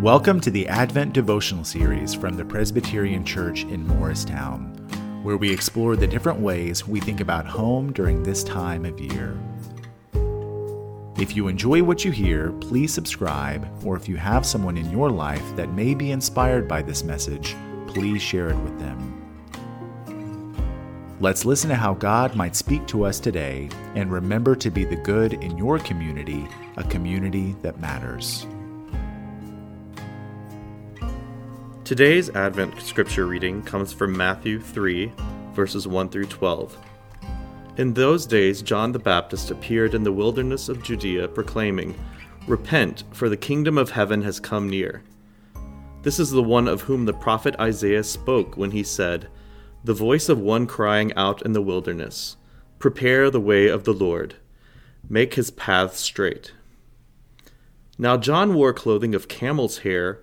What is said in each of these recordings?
Welcome to the Advent devotional series from the Presbyterian Church in Morristown, where we explore the different ways we think about home during this time of year. If you enjoy what you hear, please subscribe, or if you have someone in your life that may be inspired by this message, please share it with them. Let's listen to how God might speak to us today and remember to be the good in your community, a community that matters. Today's Advent scripture reading comes from Matthew 3, verses 1 through 12. In those days, John the Baptist appeared in the wilderness of Judea, proclaiming, Repent, for the kingdom of heaven has come near. This is the one of whom the prophet Isaiah spoke when he said, the voice of one crying out in the wilderness Prepare the way of the Lord, make his path straight. Now John wore clothing of camel's hair,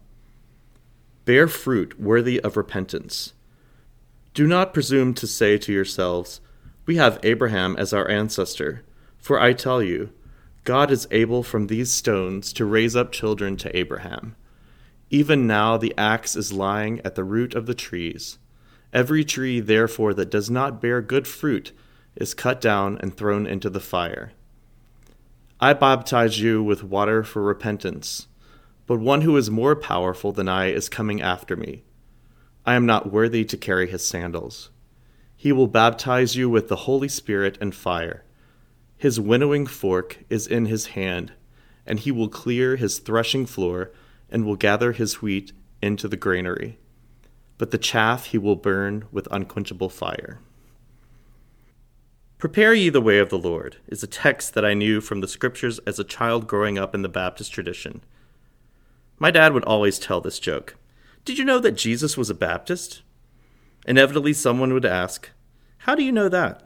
Bear fruit worthy of repentance. Do not presume to say to yourselves, We have Abraham as our ancestor, for I tell you, God is able from these stones to raise up children to Abraham. Even now the axe is lying at the root of the trees. Every tree, therefore, that does not bear good fruit is cut down and thrown into the fire. I baptize you with water for repentance, but one who is more powerful than I is coming after me. I am not worthy to carry his sandals. He will baptize you with the Holy Spirit and fire. His winnowing fork is in his hand, and he will clear his threshing floor and will gather his wheat into the granary but the chaff he will burn with unquenchable fire. Prepare ye the way of the Lord is a text that I knew from the scriptures as a child growing up in the Baptist tradition. My dad would always tell this joke Did you know that Jesus was a Baptist? Inevitably, someone would ask, How do you know that?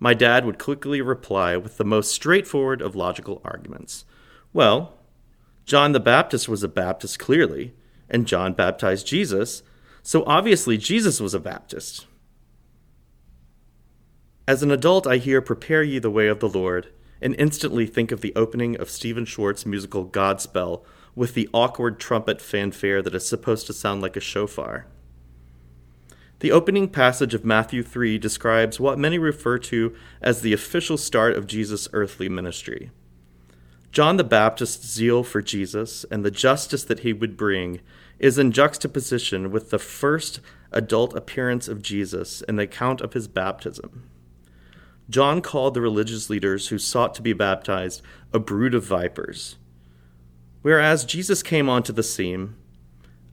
My dad would quickly reply with the most straightforward of logical arguments. Well, John the Baptist was a Baptist clearly, and John baptized Jesus, so obviously, Jesus was a Baptist. As an adult, I hear Prepare Ye the Way of the Lord, and instantly think of the opening of Stephen Schwartz's musical Godspell with the awkward trumpet fanfare that is supposed to sound like a shofar. The opening passage of Matthew 3 describes what many refer to as the official start of Jesus' earthly ministry. John the Baptist's zeal for Jesus and the justice that he would bring is in juxtaposition with the first adult appearance of Jesus and the account of his baptism. John called the religious leaders who sought to be baptized a brood of vipers. Whereas Jesus came onto the scene,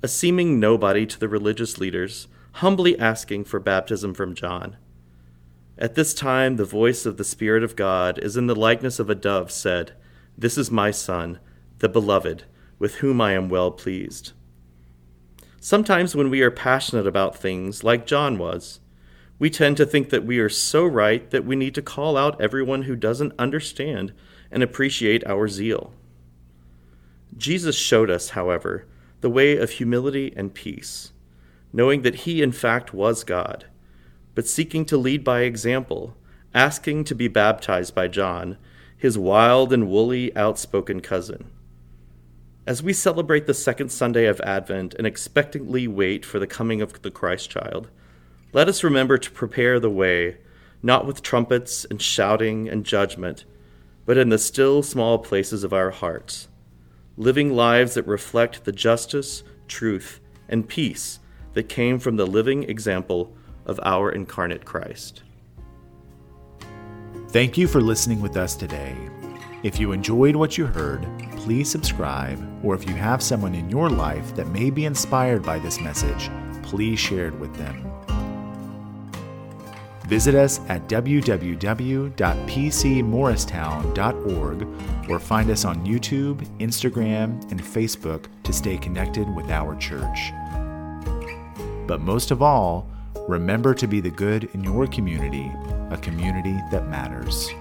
a seeming nobody to the religious leaders, humbly asking for baptism from John. At this time, the voice of the Spirit of God, as in the likeness of a dove, said, this is my Son, the Beloved, with whom I am well pleased. Sometimes, when we are passionate about things, like John was, we tend to think that we are so right that we need to call out everyone who doesn't understand and appreciate our zeal. Jesus showed us, however, the way of humility and peace, knowing that he in fact was God, but seeking to lead by example, asking to be baptized by John, his wild and woolly, outspoken cousin. As we celebrate the second Sunday of Advent and expectantly wait for the coming of the Christ child, let us remember to prepare the way, not with trumpets and shouting and judgment, but in the still small places of our hearts, living lives that reflect the justice, truth, and peace that came from the living example of our incarnate Christ. Thank you for listening with us today. If you enjoyed what you heard, please subscribe, or if you have someone in your life that may be inspired by this message, please share it with them. Visit us at www.pcmorristown.org or find us on YouTube, Instagram, and Facebook to stay connected with our church. But most of all, remember to be the good in your community, a community that matters.